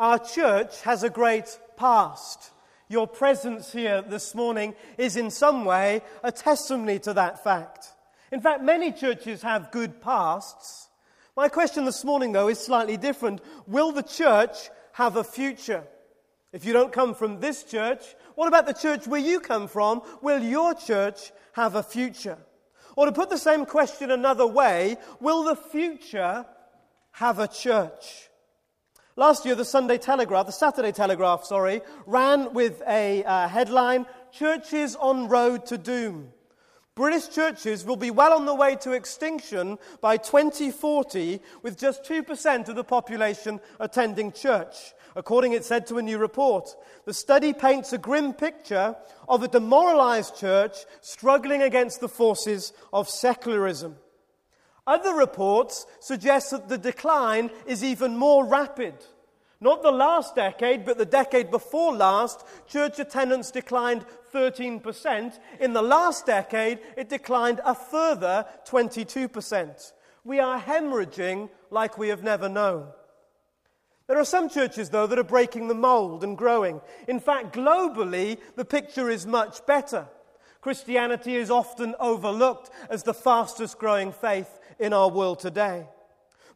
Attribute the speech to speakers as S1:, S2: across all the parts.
S1: Our church has a great past. Your presence here this morning is in some way a testimony to that fact. In fact, many churches have good pasts. My question this morning, though, is slightly different. Will the church have a future? If you don't come from this church, what about the church where you come from? Will your church have a future? Or to put the same question another way, will the future have a church? Last year, the Sunday Telegraph, the Saturday Telegraph, sorry, ran with a uh, headline Churches on Road to Doom. British churches will be well on the way to extinction by 2040, with just 2% of the population attending church. According, it said, to a new report. The study paints a grim picture of a demoralized church struggling against the forces of secularism. Other reports suggest that the decline is even more rapid. Not the last decade, but the decade before last, church attendance declined 13%. In the last decade, it declined a further 22%. We are hemorrhaging like we have never known. There are some churches, though, that are breaking the mold and growing. In fact, globally, the picture is much better. Christianity is often overlooked as the fastest growing faith in our world today.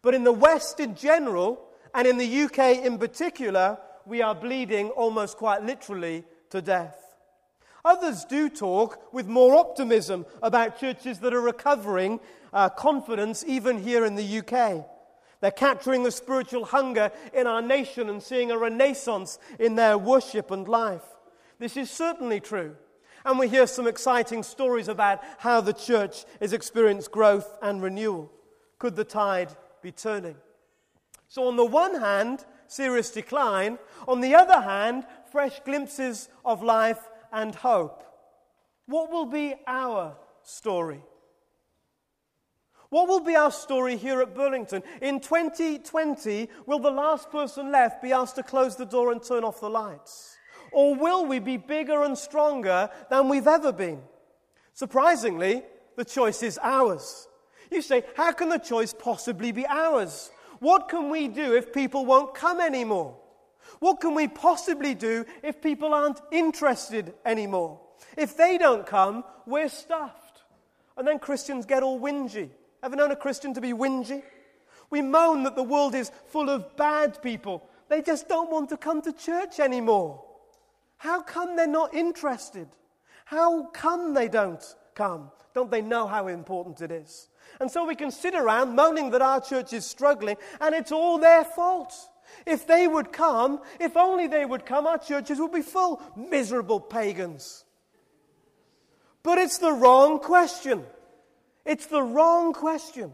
S1: But in the West in general, and in the UK in particular, we are bleeding almost quite literally to death. Others do talk with more optimism about churches that are recovering uh, confidence even here in the UK. They're capturing the spiritual hunger in our nation and seeing a renaissance in their worship and life. This is certainly true. And we hear some exciting stories about how the church has experienced growth and renewal. Could the tide be turning? So, on the one hand, serious decline. On the other hand, fresh glimpses of life and hope. What will be our story? What will be our story here at Burlington? In 2020, will the last person left be asked to close the door and turn off the lights? Or will we be bigger and stronger than we've ever been? Surprisingly, the choice is ours. You say, how can the choice possibly be ours? What can we do if people won't come anymore? What can we possibly do if people aren't interested anymore? If they don't come, we're stuffed. And then Christians get all whingy. Ever known a Christian to be whingy? We moan that the world is full of bad people. They just don't want to come to church anymore. How come they're not interested? How come they don't come? Don't they know how important it is? And so we can sit around moaning that our church is struggling and it's all their fault. If they would come, if only they would come, our churches would be full. Miserable pagans. But it's the wrong question. It's the wrong question.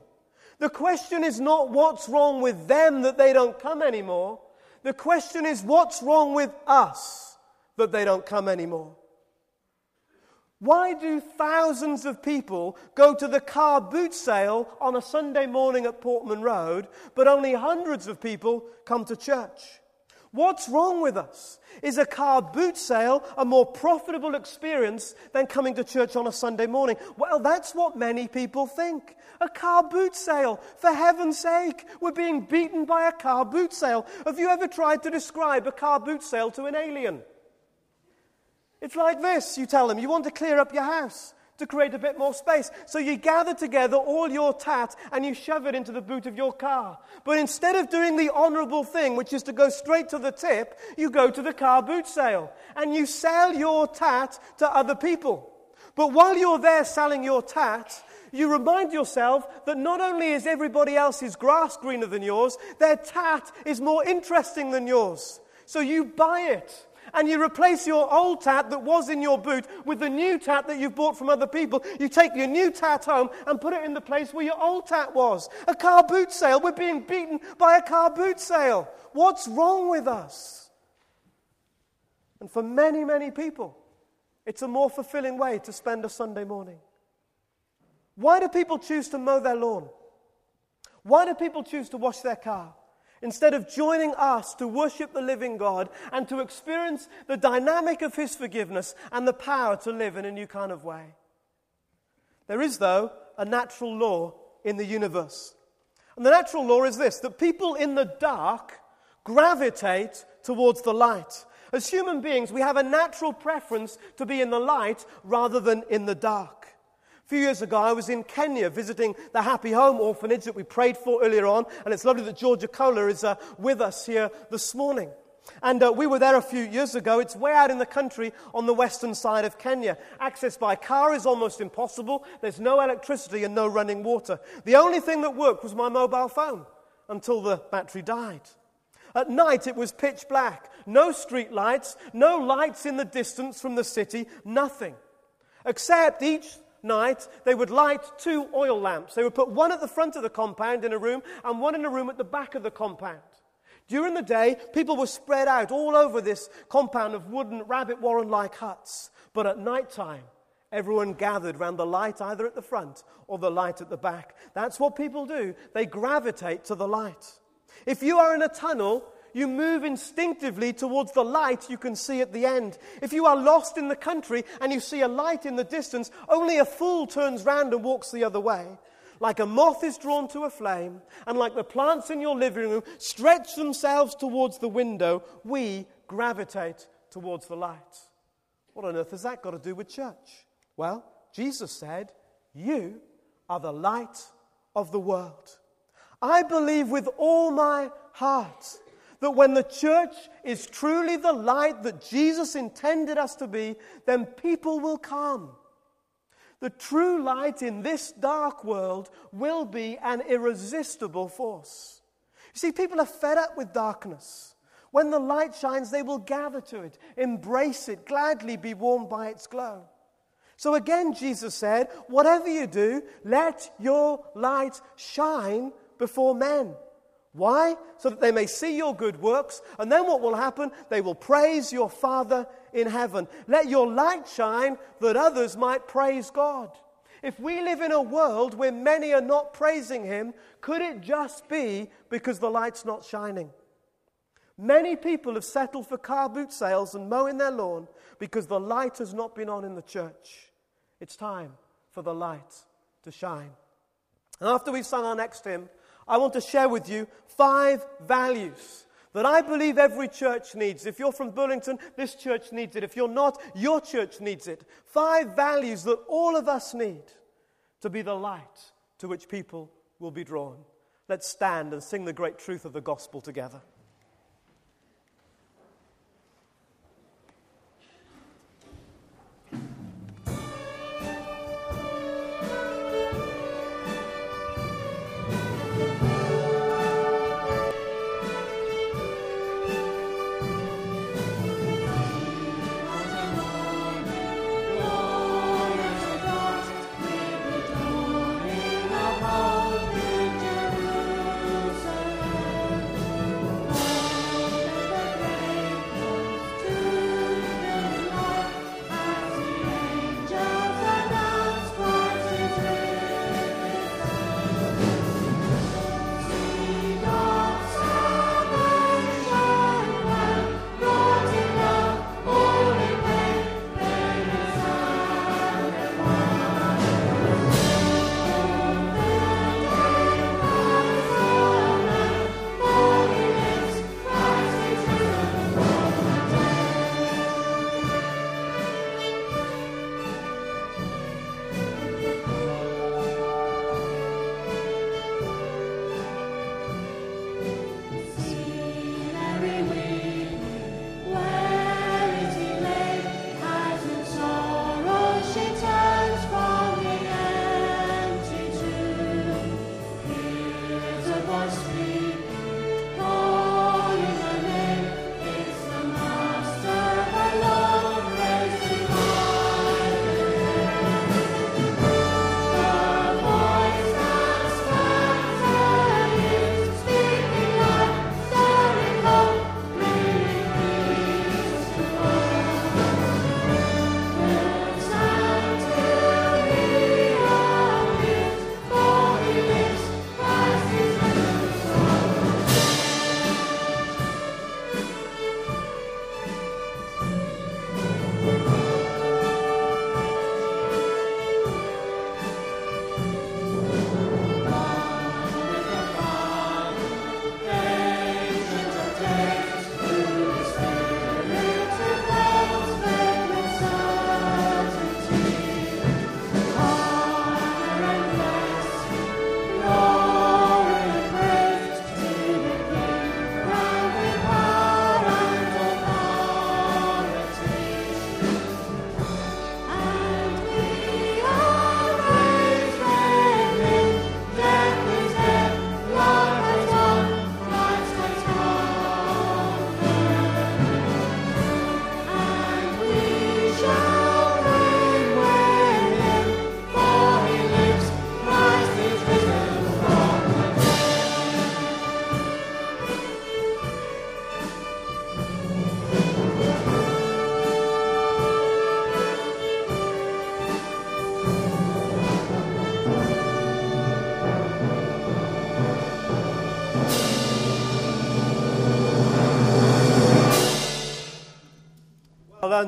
S1: The question is not what's wrong with them that they don't come anymore. The question is what's wrong with us that they don't come anymore? Why do thousands of people go to the car boot sale on a Sunday morning at Portman Road, but only hundreds of people come to church? What's wrong with us? Is a car boot sale a more profitable experience than coming to church on a Sunday morning? Well, that's what many people think. A car boot sale. For heaven's sake, we're being beaten by a car boot sale. Have you ever tried to describe a car boot sale to an alien? It's like this you tell them, you want to clear up your house to create a bit more space. So you gather together all your tat and you shove it into the boot of your car. But instead of doing the honorable thing, which is to go straight to the tip, you go to the car boot sale and you sell your tat to other people. But while you're there selling your tat, you remind yourself that not only is everybody else's grass greener than yours, their tat is more interesting than yours. So you buy it and you replace your old tat that was in your boot with the new tat that you've bought from other people. You take your new tat home and put it in the place where your old tat was. A car boot sale. We're being beaten by a car boot sale. What's wrong with us? And for many, many people, it's a more fulfilling way to spend a Sunday morning. Why do people choose to mow their lawn? Why do people choose to wash their car? Instead of joining us to worship the living God and to experience the dynamic of His forgiveness and the power to live in a new kind of way. There is, though, a natural law in the universe. And the natural law is this that people in the dark gravitate towards the light. As human beings, we have a natural preference to be in the light rather than in the dark. A few years ago, I was in Kenya visiting the Happy Home orphanage that we prayed for earlier on, and it's lovely that Georgia Kohler is uh, with us here this morning. And uh, we were there a few years ago. It's way out in the country on the western side of Kenya. Access by car is almost impossible. There's no electricity and no running water. The only thing that worked was my mobile phone until the battery died. At night, it was pitch black. No street lights, no lights in the distance from the city, nothing. Except each night, they would light two oil lamps. They would put one at the front of the compound in a room and one in a room at the back of the compound. During the day, people were spread out all over this compound of wooden rabbit warren like huts. But at night time, everyone gathered round the light either at the front or the light at the back. That's what people do. They gravitate to the light. If you are in a tunnel, you move instinctively towards the light you can see at the end. If you are lost in the country and you see a light in the distance, only a fool turns round and walks the other way. Like a moth is drawn to a flame, and like the plants in your living room stretch themselves towards the window, we gravitate towards the light. What on earth has that got to do with church? Well, Jesus said, You are the light of the world. I believe with all my heart that when the church is truly the light that Jesus intended us to be, then people will come. The true light in this dark world will be an irresistible force. You see, people are fed up with darkness. When the light shines, they will gather to it, embrace it, gladly be warmed by its glow. So again, Jesus said, Whatever you do, let your light shine before men. Why? So that they may see your good works, and then what will happen? They will praise your Father in heaven. Let your light shine that others might praise God. If we live in a world where many are not praising Him, could it just be because the light's not shining? Many people have settled for car boot sales and mowing their lawn because the light has not been on in the church. It's time for the light to shine. And after we've sung our next hymn, I want to share with you five values that I believe every church needs. If you're from Burlington, this church needs it. If you're not, your church needs it. Five values that all of us need to be the light to which people will be drawn. Let's stand and sing the great truth of the gospel together.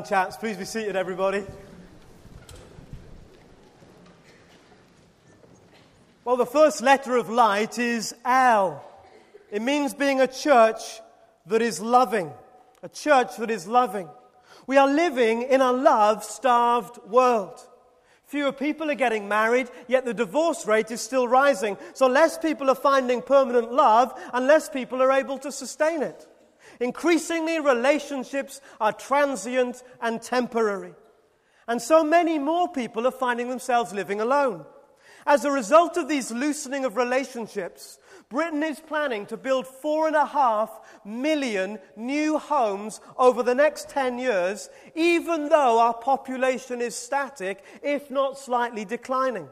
S1: Chaps. Please be seated, everybody. Well, the first letter of light is L. It means being a church that is loving. A church that is loving. We are living in a love starved world. Fewer people are getting married, yet the divorce rate is still rising. So less people are finding permanent love, and less people are able to sustain it. Increasingly, relationships are transient and temporary. And so many more people are finding themselves living alone. As a result of these loosening of relationships, Britain is planning to build four and a half million new homes over the next 10 years, even though our population is static, if not slightly declining.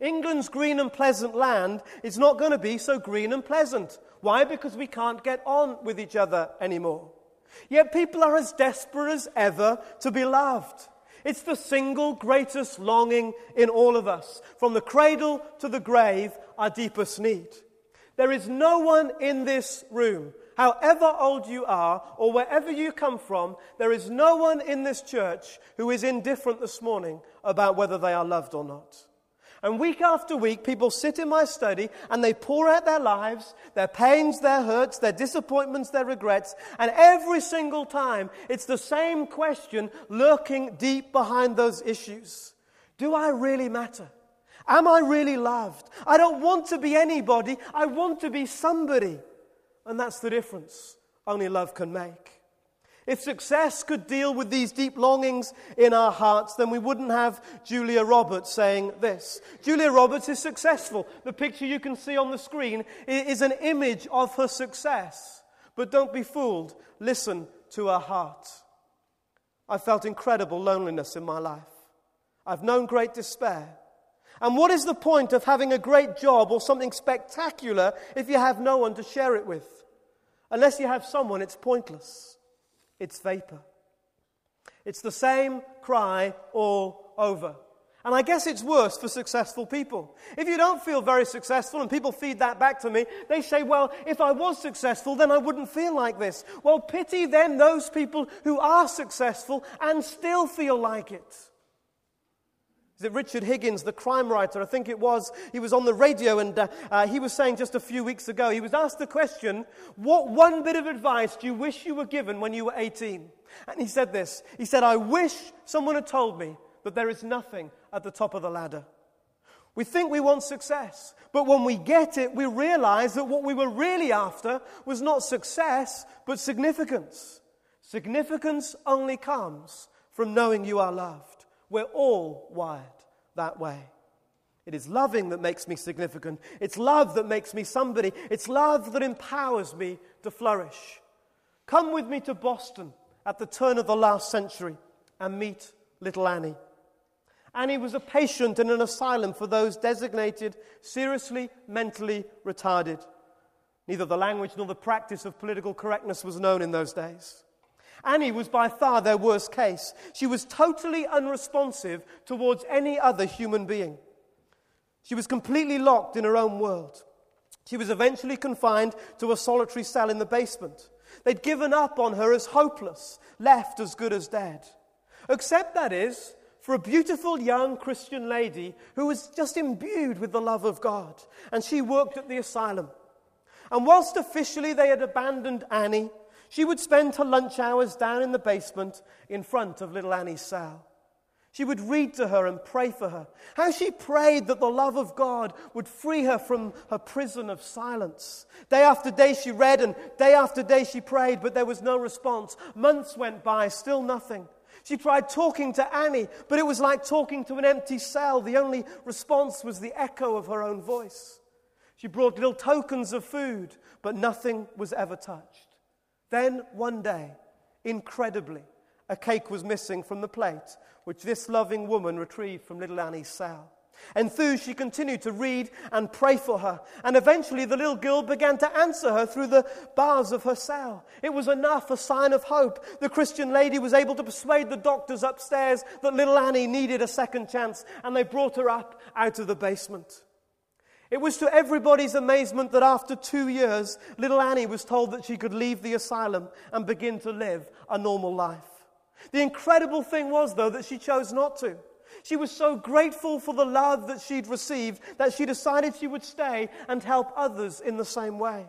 S1: England's green and pleasant land is not going to be so green and pleasant. Why? Because we can't get on with each other anymore. Yet people are as desperate as ever to be loved. It's the single greatest longing in all of us. From the cradle to the grave, our deepest need. There is no one in this room, however old you are or wherever you come from, there is no one in this church who is indifferent this morning about whether they are loved or not. And week after week, people sit in my study and they pour out their lives, their pains, their hurts, their disappointments, their regrets. And every single time, it's the same question lurking deep behind those issues Do I really matter? Am I really loved? I don't want to be anybody, I want to be somebody. And that's the difference only love can make. If success could deal with these deep longings in our hearts, then we wouldn't have Julia Roberts saying this. Julia Roberts is successful. The picture you can see on the screen is an image of her success. But don't be fooled. Listen to her heart. I felt incredible loneliness in my life. I've known great despair. And what is the point of having a great job or something spectacular if you have no one to share it with? Unless you have someone, it's pointless it's vapor. It's the same cry all over. And I guess it's worse for successful people. If you don't feel very successful and people feed that back to me, they say, well, if I was successful, then I wouldn't feel like this. Well, pity then those people who are successful and still feel like it. It Richard Higgins, the crime writer? I think it was. He was on the radio and uh, uh, he was saying just a few weeks ago, he was asked the question, What one bit of advice do you wish you were given when you were 18? And he said this He said, I wish someone had told me that there is nothing at the top of the ladder. We think we want success, but when we get it, we realize that what we were really after was not success, but significance. Significance only comes from knowing you are loved. We're all wired that way. It is loving that makes me significant. It's love that makes me somebody. It's love that empowers me to flourish. Come with me to Boston at the turn of the last century and meet little Annie. Annie was a patient in an asylum for those designated seriously mentally retarded. Neither the language nor the practice of political correctness was known in those days. Annie was by far their worst case. She was totally unresponsive towards any other human being. She was completely locked in her own world. She was eventually confined to a solitary cell in the basement. They'd given up on her as hopeless, left as good as dead. Except, that is, for a beautiful young Christian lady who was just imbued with the love of God. And she worked at the asylum. And whilst officially they had abandoned Annie, she would spend her lunch hours down in the basement in front of little Annie's cell. She would read to her and pray for her. How she prayed that the love of God would free her from her prison of silence. Day after day she read and day after day she prayed, but there was no response. Months went by, still nothing. She tried talking to Annie, but it was like talking to an empty cell. The only response was the echo of her own voice. She brought little tokens of food, but nothing was ever touched. Then one day, incredibly, a cake was missing from the plate which this loving woman retrieved from little Annie's cell. Enthused, she continued to read and pray for her, and eventually the little girl began to answer her through the bars of her cell. It was enough, a sign of hope. The Christian lady was able to persuade the doctors upstairs that little Annie needed a second chance, and they brought her up out of the basement. It was to everybody's amazement that after two years, little Annie was told that she could leave the asylum and begin to live a normal life. The incredible thing was, though, that she chose not to. She was so grateful for the love that she'd received that she decided she would stay and help others in the same way.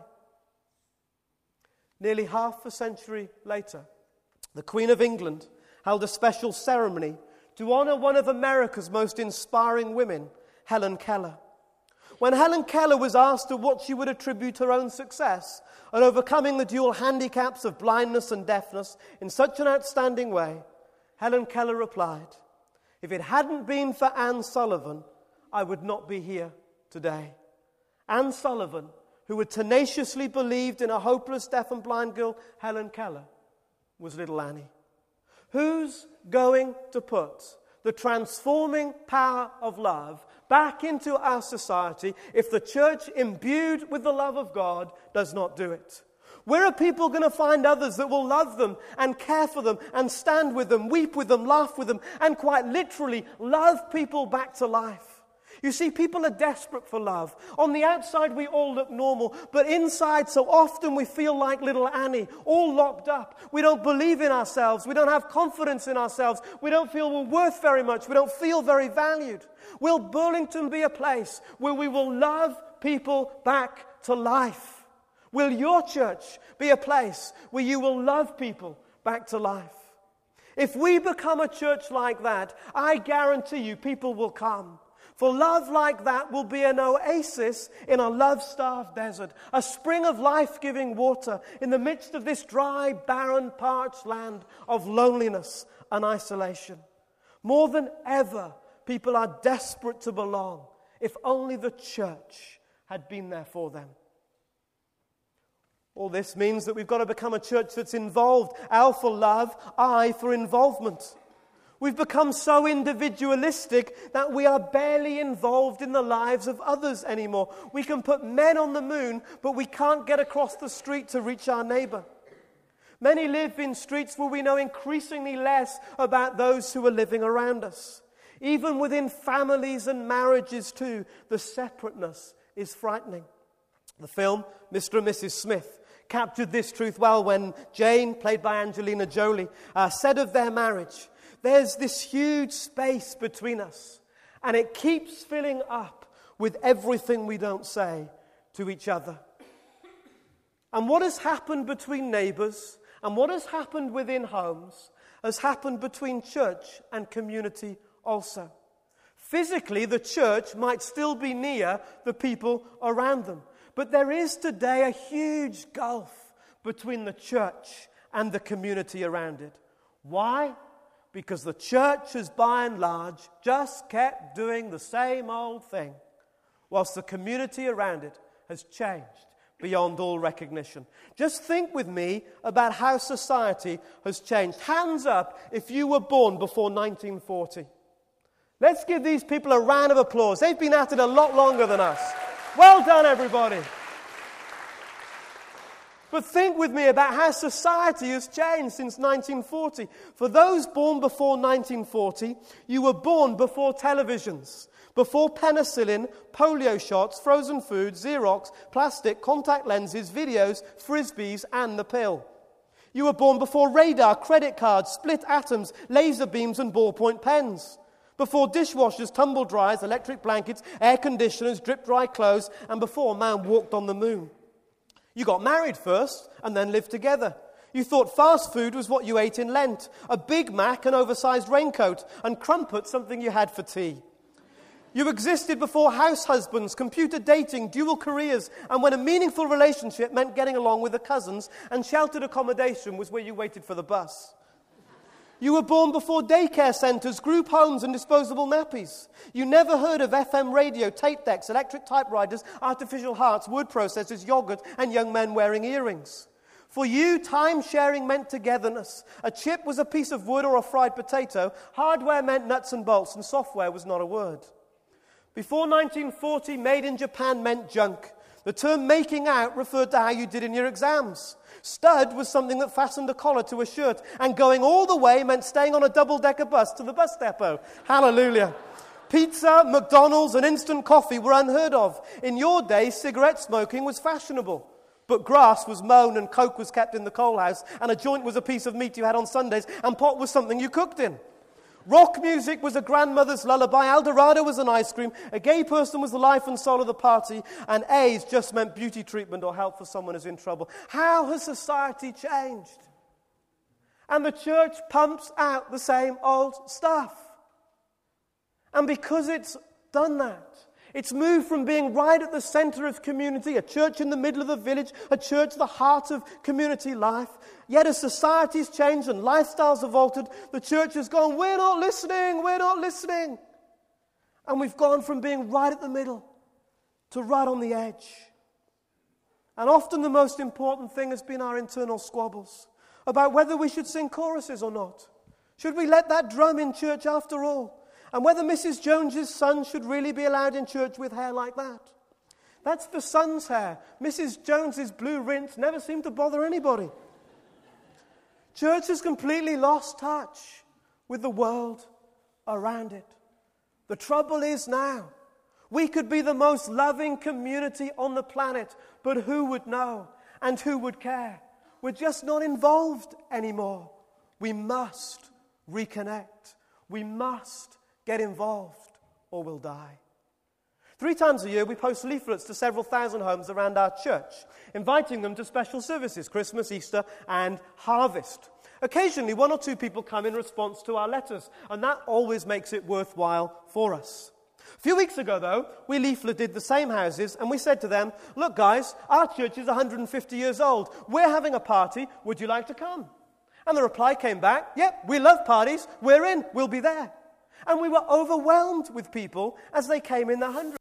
S1: Nearly half a century later, the Queen of England held a special ceremony to honor one of America's most inspiring women, Helen Keller. When Helen Keller was asked to what she would attribute her own success and overcoming the dual handicaps of blindness and deafness in such an outstanding way, Helen Keller replied, If it hadn't been for Anne Sullivan, I would not be here today. Anne Sullivan, who had tenaciously believed in a hopeless deaf and blind girl, Helen Keller, was little Annie. Who's going to put the transforming power of love back into our society if the church, imbued with the love of God, does not do it? Where are people going to find others that will love them and care for them and stand with them, weep with them, laugh with them, and quite literally love people back to life? You see, people are desperate for love. On the outside, we all look normal, but inside, so often we feel like little Annie, all locked up. We don't believe in ourselves. We don't have confidence in ourselves. We don't feel we're worth very much. We don't feel very valued. Will Burlington be a place where we will love people back to life? Will your church be a place where you will love people back to life? If we become a church like that, I guarantee you people will come. For love like that will be an oasis in a love starved desert, a spring of life giving water in the midst of this dry, barren, parched land of loneliness and isolation. More than ever, people are desperate to belong, if only the church had been there for them. All this means that we've got to become a church that's involved. L for love, I for involvement. We've become so individualistic that we are barely involved in the lives of others anymore. We can put men on the moon, but we can't get across the street to reach our neighbor. Many live in streets where we know increasingly less about those who are living around us. Even within families and marriages, too, the separateness is frightening. The film Mr. and Mrs. Smith captured this truth well when Jane, played by Angelina Jolie, uh, said of their marriage, there's this huge space between us, and it keeps filling up with everything we don't say to each other. And what has happened between neighbors and what has happened within homes has happened between church and community also. Physically, the church might still be near the people around them, but there is today a huge gulf between the church and the community around it. Why? Because the church has by and large just kept doing the same old thing, whilst the community around it has changed beyond all recognition. Just think with me about how society has changed. Hands up if you were born before 1940. Let's give these people a round of applause. They've been at it a lot longer than us. Well done, everybody. But think with me about how society has changed since 1940. For those born before 1940, you were born before televisions, before penicillin, polio shots, frozen food, Xerox, plastic, contact lenses, videos, frisbees, and the pill. You were born before radar, credit cards, split atoms, laser beams, and ballpoint pens. Before dishwashers, tumble dryers, electric blankets, air conditioners, drip dry clothes, and before man walked on the moon. You got married first and then lived together. You thought fast food was what you ate in Lent a Big Mac, an oversized raincoat, and crumpet, something you had for tea. You existed before house husbands, computer dating, dual careers, and when a meaningful relationship meant getting along with the cousins, and sheltered accommodation was where you waited for the bus. You were born before daycare centres, group homes, and disposable nappies. You never heard of FM radio, tape decks, electric typewriters, artificial hearts, word processors, yogurt, and young men wearing earrings. For you, time sharing meant togetherness. A chip was a piece of wood or a fried potato. Hardware meant nuts and bolts, and software was not a word. Before 1940, made in Japan meant junk. The term making out referred to how you did in your exams. Stud was something that fastened a collar to a shirt, and going all the way meant staying on a double decker bus to the bus depot. Hallelujah. Pizza, McDonald's, and instant coffee were unheard of. In your day, cigarette smoking was fashionable. But grass was mown and coke was kept in the coal house, and a joint was a piece of meat you had on Sundays, and pot was something you cooked in. Rock music was a grandmother's lullaby, Eldorado was an ice cream, a gay person was the life and soul of the party, and A's just meant beauty treatment or help for someone who's in trouble. How has society changed? And the church pumps out the same old stuff. And because it's done that, it's moved from being right at the center of community, a church in the middle of the village, a church the heart of community life. Yet as society's changed and lifestyles have altered, the church has gone, we're not listening, we're not listening. And we've gone from being right at the middle to right on the edge. And often the most important thing has been our internal squabbles about whether we should sing choruses or not. Should we let that drum in church after all? And whether Mrs. Jones's son should really be allowed in church with hair like that. That's the son's hair. Mrs. Jones's blue rinse never seemed to bother anybody. Church has completely lost touch with the world around it. The trouble is now, we could be the most loving community on the planet, but who would know and who would care? We're just not involved anymore. We must reconnect. We must Get involved or we'll die. Three times a year, we post leaflets to several thousand homes around our church, inviting them to special services Christmas, Easter, and harvest. Occasionally, one or two people come in response to our letters, and that always makes it worthwhile for us. A few weeks ago, though, we leafleted the same houses and we said to them, Look, guys, our church is 150 years old. We're having a party. Would you like to come? And the reply came back, Yep, we love parties. We're in. We'll be there. And we were overwhelmed with people as they came in the hundreds.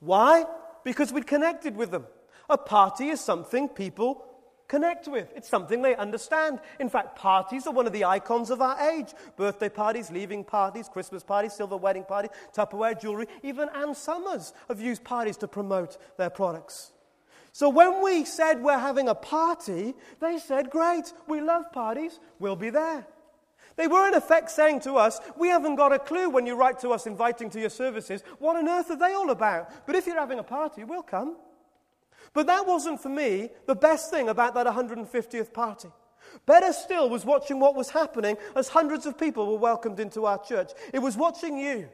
S1: Why? Because we'd connected with them. A party is something people connect with. It's something they understand. In fact, parties are one of the icons of our age. Birthday parties, leaving parties, Christmas parties, silver wedding parties, Tupperware jewelry. Even Ann Summers have used parties to promote their products. So when we said we're having a party, they said, Great, we love parties, we'll be there. They were, in effect, saying to us, We haven't got a clue when you write to us inviting to your services. What on earth are they all about? But if you're having a party, we'll come. But that wasn't for me the best thing about that 150th party. Better still was watching what was happening as hundreds of people were welcomed into our church. It was watching you.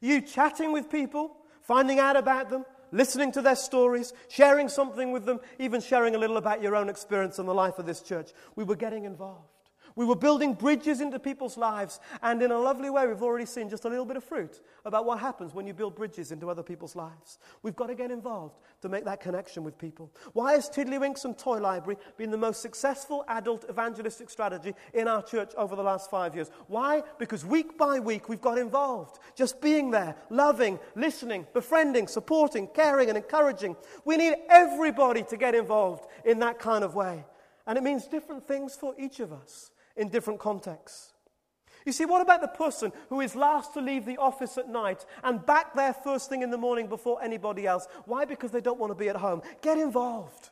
S1: You chatting with people, finding out about them, listening to their stories, sharing something with them, even sharing a little about your own experience in the life of this church. We were getting involved. We were building bridges into people's lives, and in a lovely way, we've already seen just a little bit of fruit about what happens when you build bridges into other people's lives. We've got to get involved to make that connection with people. Why has Tiddlywinks and Toy Library been the most successful adult evangelistic strategy in our church over the last five years? Why? Because week by week, we've got involved, just being there, loving, listening, befriending, supporting, caring, and encouraging. We need everybody to get involved in that kind of way. And it means different things for each of us in different contexts. You see, what about the person who is last to leave the office at night and back there first thing in the morning before anybody else? Why? Because they don't want to be at home. Get involved.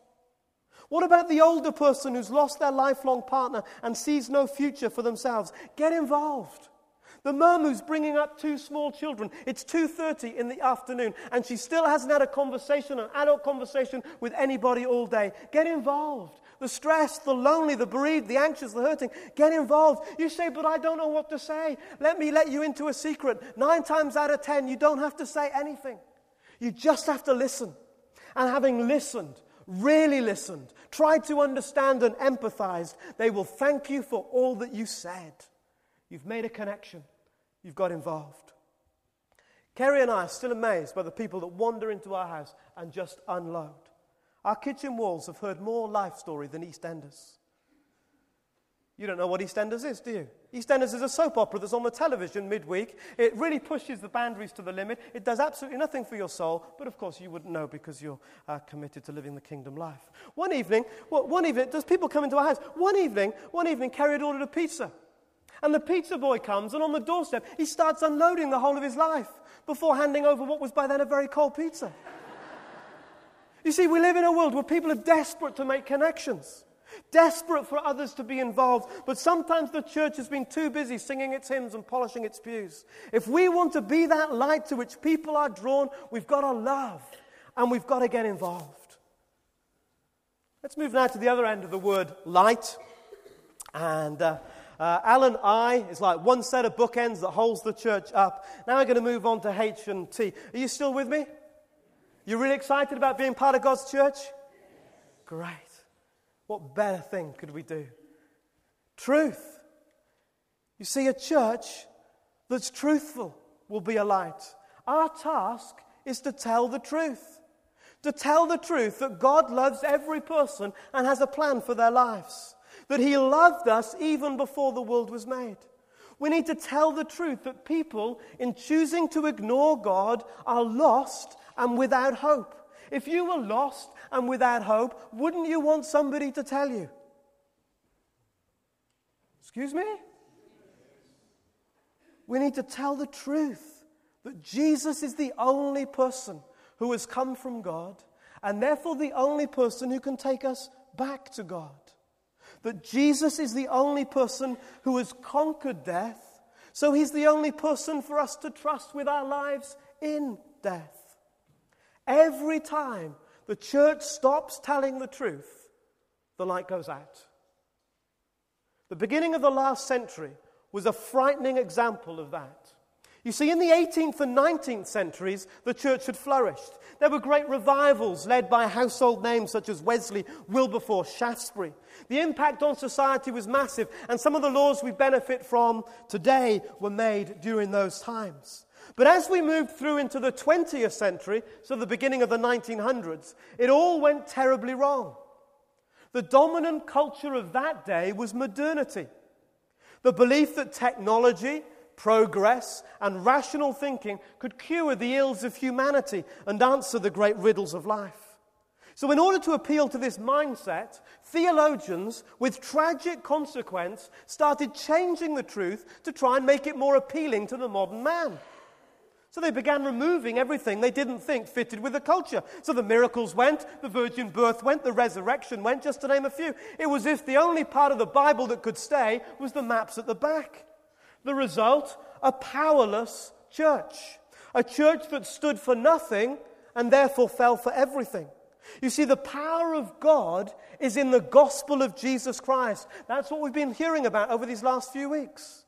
S1: What about the older person who's lost their lifelong partner and sees no future for themselves? Get involved. The mum who's bringing up two small children. It's 2:30 in the afternoon and she still hasn't had a conversation, an adult conversation with anybody all day. Get involved the stressed, the lonely, the bereaved, the anxious, the hurting. Get involved. You say, but I don't know what to say. Let me let you into a secret. Nine times out of ten, you don't have to say anything. You just have to listen. And having listened, really listened, tried to understand and empathized, they will thank you for all that you said. You've made a connection. You've got involved. Kerry and I are still amazed by the people that wander into our house and just unload. Our kitchen walls have heard more life story than EastEnders. You don't know what EastEnders is, do you? EastEnders is a soap opera that's on the television midweek. It really pushes the boundaries to the limit. It does absolutely nothing for your soul, but of course you wouldn't know because you're uh, committed to living the kingdom life. One evening, well, one evening, does people come into our house? One evening, one evening, Kerry had ordered a pizza. And the pizza boy comes, and on the doorstep, he starts unloading the whole of his life before handing over what was by then a very cold pizza. You see, we live in a world where people are desperate to make connections, desperate for others to be involved, but sometimes the church has been too busy singing its hymns and polishing its pews. If we want to be that light to which people are drawn, we've got to love and we've got to get involved. Let's move now to the other end of the word light. And uh, uh, Alan I is like one set of bookends that holds the church up. Now we're going to move on to H and T. Are you still with me? You really excited about being part of God's church? Great. What better thing could we do? Truth. You see, a church that's truthful will be a light. Our task is to tell the truth. To tell the truth that God loves every person and has a plan for their lives. That He loved us even before the world was made. We need to tell the truth that people, in choosing to ignore God, are lost and without hope. If you were lost and without hope, wouldn't you want somebody to tell you? Excuse me? We need to tell the truth that Jesus is the only person who has come from God, and therefore the only person who can take us back to God. That Jesus is the only person who has conquered death, so he's the only person for us to trust with our lives in death. Every time the church stops telling the truth, the light goes out. The beginning of the last century was a frightening example of that. You see, in the 18th and 19th centuries, the church had flourished. There were great revivals led by household names such as Wesley, Wilberforce, Shaftesbury. The impact on society was massive, and some of the laws we benefit from today were made during those times. But as we moved through into the 20th century, so the beginning of the 1900s, it all went terribly wrong. The dominant culture of that day was modernity. The belief that technology, progress, and rational thinking could cure the ills of humanity and answer the great riddles of life. So, in order to appeal to this mindset, theologians, with tragic consequence, started changing the truth to try and make it more appealing to the modern man. So they began removing everything they didn't think fitted with the culture. So the miracles went, the virgin birth went, the resurrection went, just to name a few. It was as if the only part of the Bible that could stay was the maps at the back. The result? A powerless church. A church that stood for nothing and therefore fell for everything. You see, the power of God is in the gospel of Jesus Christ. That's what we've been hearing about over these last few weeks.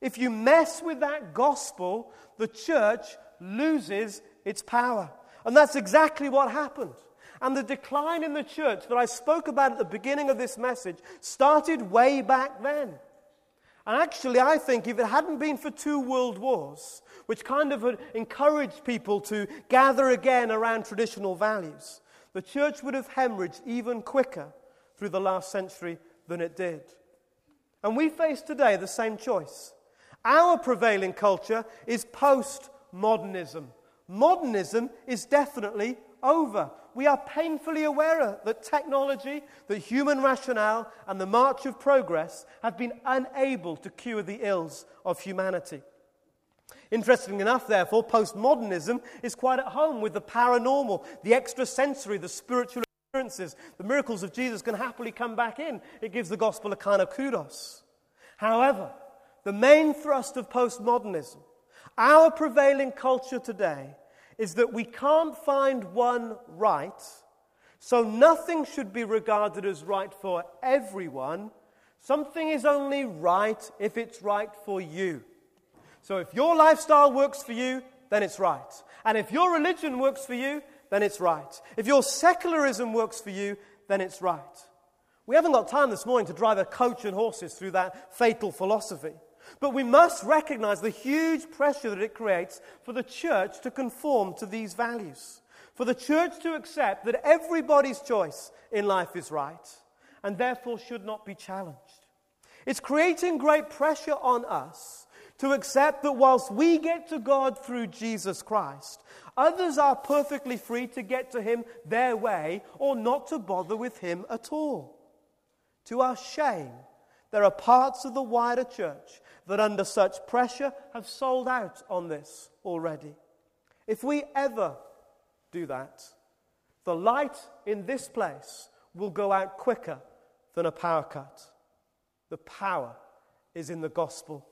S1: If you mess with that gospel, the church loses its power. And that's exactly what happened. And the decline in the church that I spoke about at the beginning of this message started way back then. And actually, I think if it hadn't been for two world wars, which kind of encouraged people to gather again around traditional values, the church would have hemorrhaged even quicker through the last century than it did. And we face today the same choice. Our prevailing culture is postmodernism. Modernism is definitely over. We are painfully aware that technology, the human rationale, and the march of progress have been unable to cure the ills of humanity. Interestingly enough, therefore, postmodernism is quite at home with the paranormal, the extrasensory, the spiritual experiences. The miracles of Jesus can happily come back in. It gives the gospel a kind of kudos. However, the main thrust of postmodernism, our prevailing culture today, is that we can't find one right, so nothing should be regarded as right for everyone. Something is only right if it's right for you. So if your lifestyle works for you, then it's right. And if your religion works for you, then it's right. If your secularism works for you, then it's right. We haven't got time this morning to drive a coach and horses through that fatal philosophy. But we must recognize the huge pressure that it creates for the church to conform to these values. For the church to accept that everybody's choice in life is right and therefore should not be challenged. It's creating great pressure on us to accept that whilst we get to God through Jesus Christ, others are perfectly free to get to Him their way or not to bother with Him at all. To our shame, there are parts of the wider church that under such pressure have sold out on this already. If we ever do that, the light in this place will go out quicker than a power cut. The power is in the gospel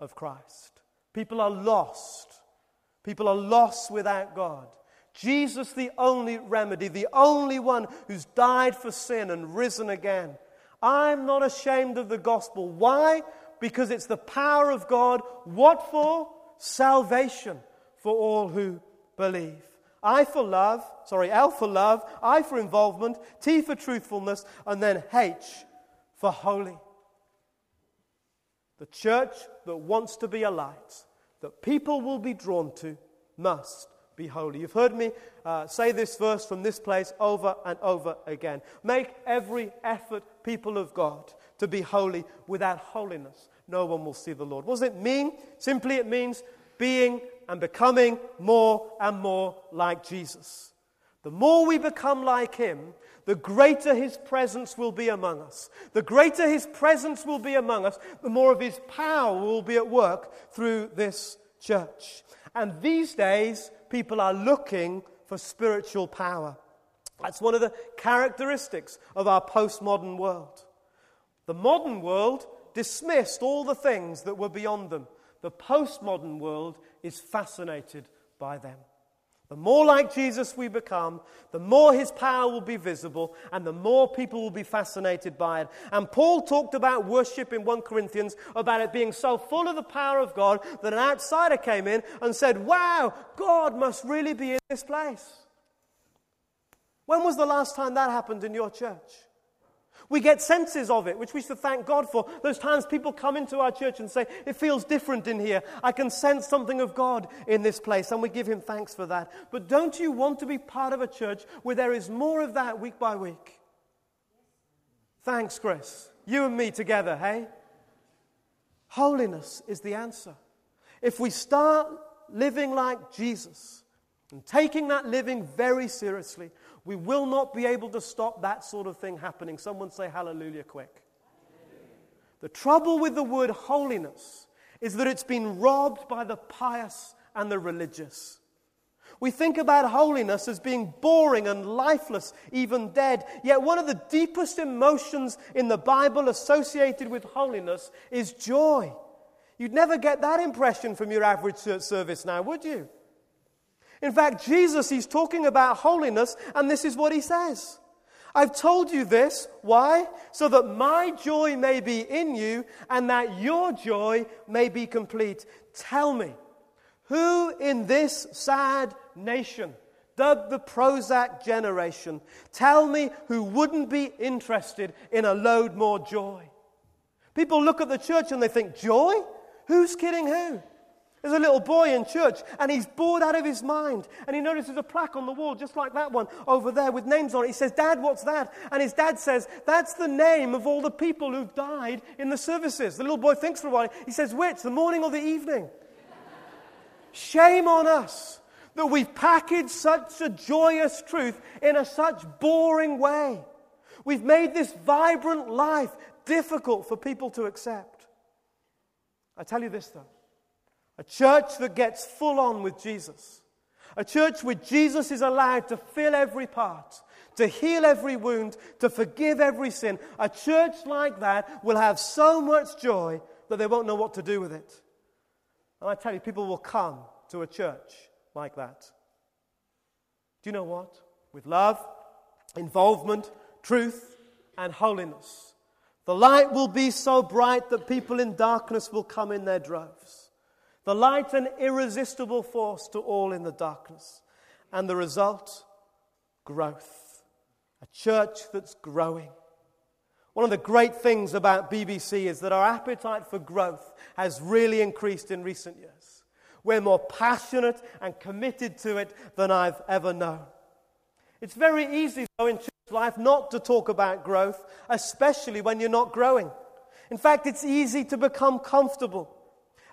S1: of Christ. People are lost. People are lost without God. Jesus, the only remedy, the only one who's died for sin and risen again. I'm not ashamed of the gospel. Why? Because it's the power of God. What for? Salvation for all who believe. I for love, sorry, L for love, I for involvement, T for truthfulness, and then H for holy. The church that wants to be a light, that people will be drawn to, must be holy. You've heard me uh, say this verse from this place over and over again. Make every effort, people of God, to be holy. Without holiness, no one will see the Lord. What does it mean? Simply, it means being and becoming more and more like Jesus. The more we become like Him, the greater His presence will be among us. The greater His presence will be among us, the more of His power will be at work through this church. And these days, people are looking for spiritual power. That's one of the characteristics of our postmodern world. The modern world dismissed all the things that were beyond them. The postmodern world is fascinated by them. The more like Jesus we become, the more his power will be visible, and the more people will be fascinated by it. And Paul talked about worship in 1 Corinthians, about it being so full of the power of God that an outsider came in and said, Wow, God must really be in this place. When was the last time that happened in your church? We get senses of it, which we should thank God for. Those times people come into our church and say, It feels different in here. I can sense something of God in this place, and we give Him thanks for that. But don't you want to be part of a church where there is more of that week by week? Thanks, Chris. You and me together, hey? Holiness is the answer. If we start living like Jesus and taking that living very seriously, we will not be able to stop that sort of thing happening. Someone say hallelujah quick. The trouble with the word holiness is that it's been robbed by the pious and the religious. We think about holiness as being boring and lifeless, even dead. Yet, one of the deepest emotions in the Bible associated with holiness is joy. You'd never get that impression from your average church service now, would you? In fact, Jesus, he's talking about holiness, and this is what he says. I've told you this. Why? So that my joy may be in you and that your joy may be complete. Tell me, who in this sad nation, dubbed the Prozac generation, tell me who wouldn't be interested in a load more joy? People look at the church and they think, joy? Who's kidding who? There's a little boy in church and he's bored out of his mind. And he notices a plaque on the wall, just like that one over there, with names on it. He says, Dad, what's that? And his dad says, That's the name of all the people who've died in the services. The little boy thinks for a while. He says, Which? The morning or the evening? Shame on us that we've packaged such a joyous truth in a such boring way. We've made this vibrant life difficult for people to accept. I tell you this, though. A church that gets full on with Jesus. A church where Jesus is allowed to fill every part, to heal every wound, to forgive every sin. A church like that will have so much joy that they won't know what to do with it. And I tell you, people will come to a church like that. Do you know what? With love, involvement, truth, and holiness, the light will be so bright that people in darkness will come in their droves. The light, an irresistible force to all in the darkness. And the result, growth. A church that's growing. One of the great things about BBC is that our appetite for growth has really increased in recent years. We're more passionate and committed to it than I've ever known. It's very easy, though, in church life not to talk about growth, especially when you're not growing. In fact, it's easy to become comfortable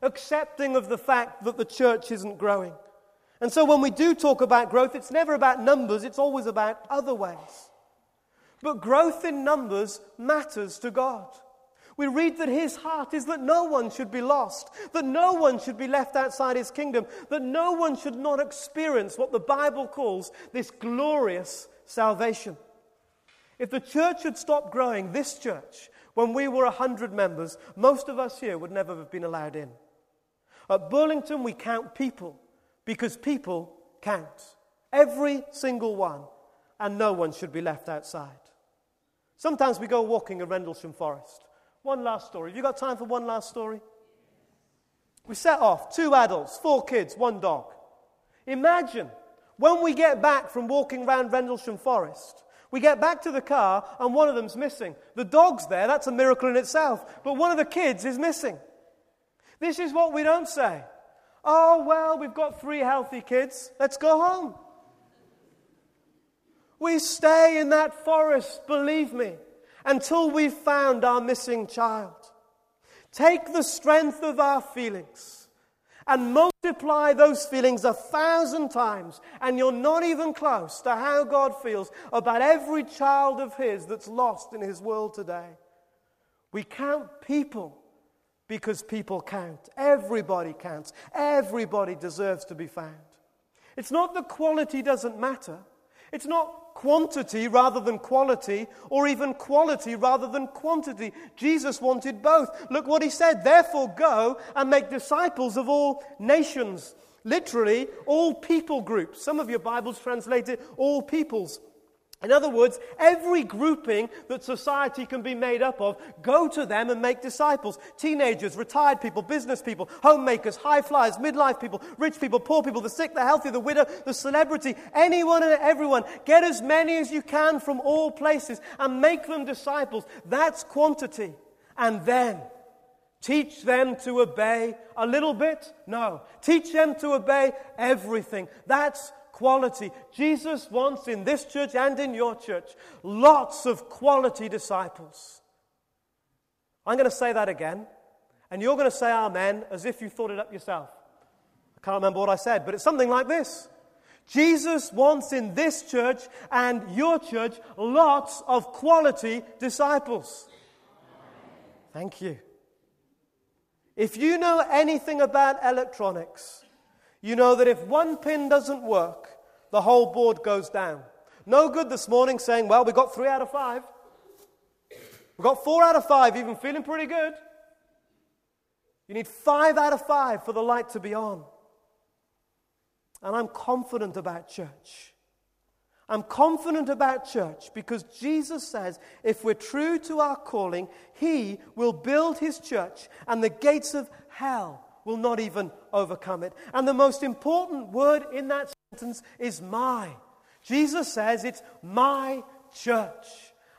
S1: accepting of the fact that the church isn't growing. And so when we do talk about growth, it's never about numbers, it's always about other ways. But growth in numbers matters to God. We read that his heart is that no one should be lost, that no one should be left outside his kingdom, that no one should not experience what the Bible calls this glorious salvation. If the church had stopped growing, this church, when we were 100 members, most of us here would never have been allowed in. At Burlington, we count people because people count. Every single one. And no one should be left outside. Sometimes we go walking in Rendlesham Forest. One last story. Have you got time for one last story? We set off, two adults, four kids, one dog. Imagine when we get back from walking around Rendlesham Forest, we get back to the car and one of them's missing. The dog's there, that's a miracle in itself, but one of the kids is missing. This is what we don't say. Oh, well, we've got three healthy kids, let's go home. We stay in that forest, believe me, until we've found our missing child. Take the strength of our feelings and multiply those feelings a thousand times, and you're not even close to how God feels about every child of His that's lost in His world today. We count people because people count. Everybody counts. Everybody deserves to be found. It's not that quality doesn't matter. It's not quantity rather than quality, or even quality rather than quantity. Jesus wanted both. Look what he said. Therefore, go and make disciples of all nations. Literally, all people groups. Some of your Bibles translate it all peoples. In other words, every grouping that society can be made up of, go to them and make disciples. Teenagers, retired people, business people, homemakers, high flyers, midlife people, rich people, poor people, the sick, the healthy, the widow, the celebrity, anyone and everyone. Get as many as you can from all places and make them disciples. That's quantity. And then teach them to obey a little bit? No. Teach them to obey everything. That's quality. Jesus wants in this church and in your church lots of quality disciples. I'm going to say that again, and you're going to say amen as if you thought it up yourself. I can't remember what I said, but it's something like this. Jesus wants in this church and your church lots of quality disciples. Thank you. If you know anything about electronics, you know that if one pin doesn't work, the whole board goes down. No good this morning saying, well, we got three out of five. We got four out of five, even feeling pretty good. You need five out of five for the light to be on. And I'm confident about church. I'm confident about church because Jesus says if we're true to our calling, He will build His church and the gates of hell will not even overcome it. And the most important word in that sentence is my. Jesus says it's my church.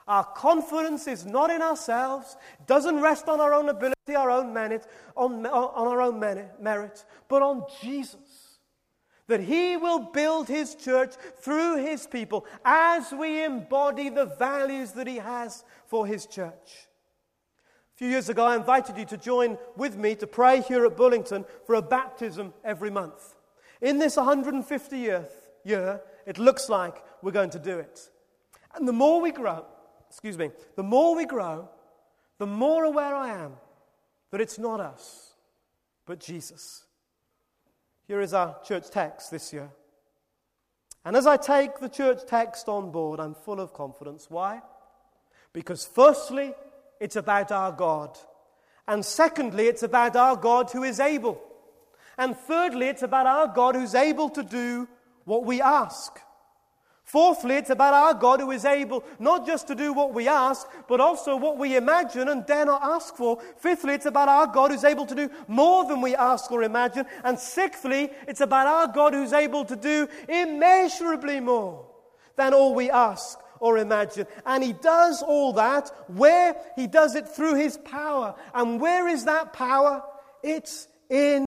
S1: Our confidence is not in ourselves, doesn't rest on our own ability, our own merit, on, on our own merit, but on Jesus. That He will build His church through His people as we embody the values that He has for His church. A few years ago, I invited you to join with me to pray here at Burlington for a baptism every month. In this 150th year, it looks like we're going to do it. And the more we grow, excuse me, the more we grow, the more aware I am that it's not us, but Jesus. Here is our church text this year. And as I take the church text on board, I'm full of confidence. Why? Because, firstly, it's about our God. And secondly, it's about our God who is able. And thirdly, it's about our God who's able to do what we ask. Fourthly, it's about our God who is able not just to do what we ask, but also what we imagine and dare not ask for. Fifthly, it's about our God who's able to do more than we ask or imagine. And sixthly, it's about our God who's able to do immeasurably more than all we ask or imagine. And he does all that where he does it through his power. And where is that power? It's in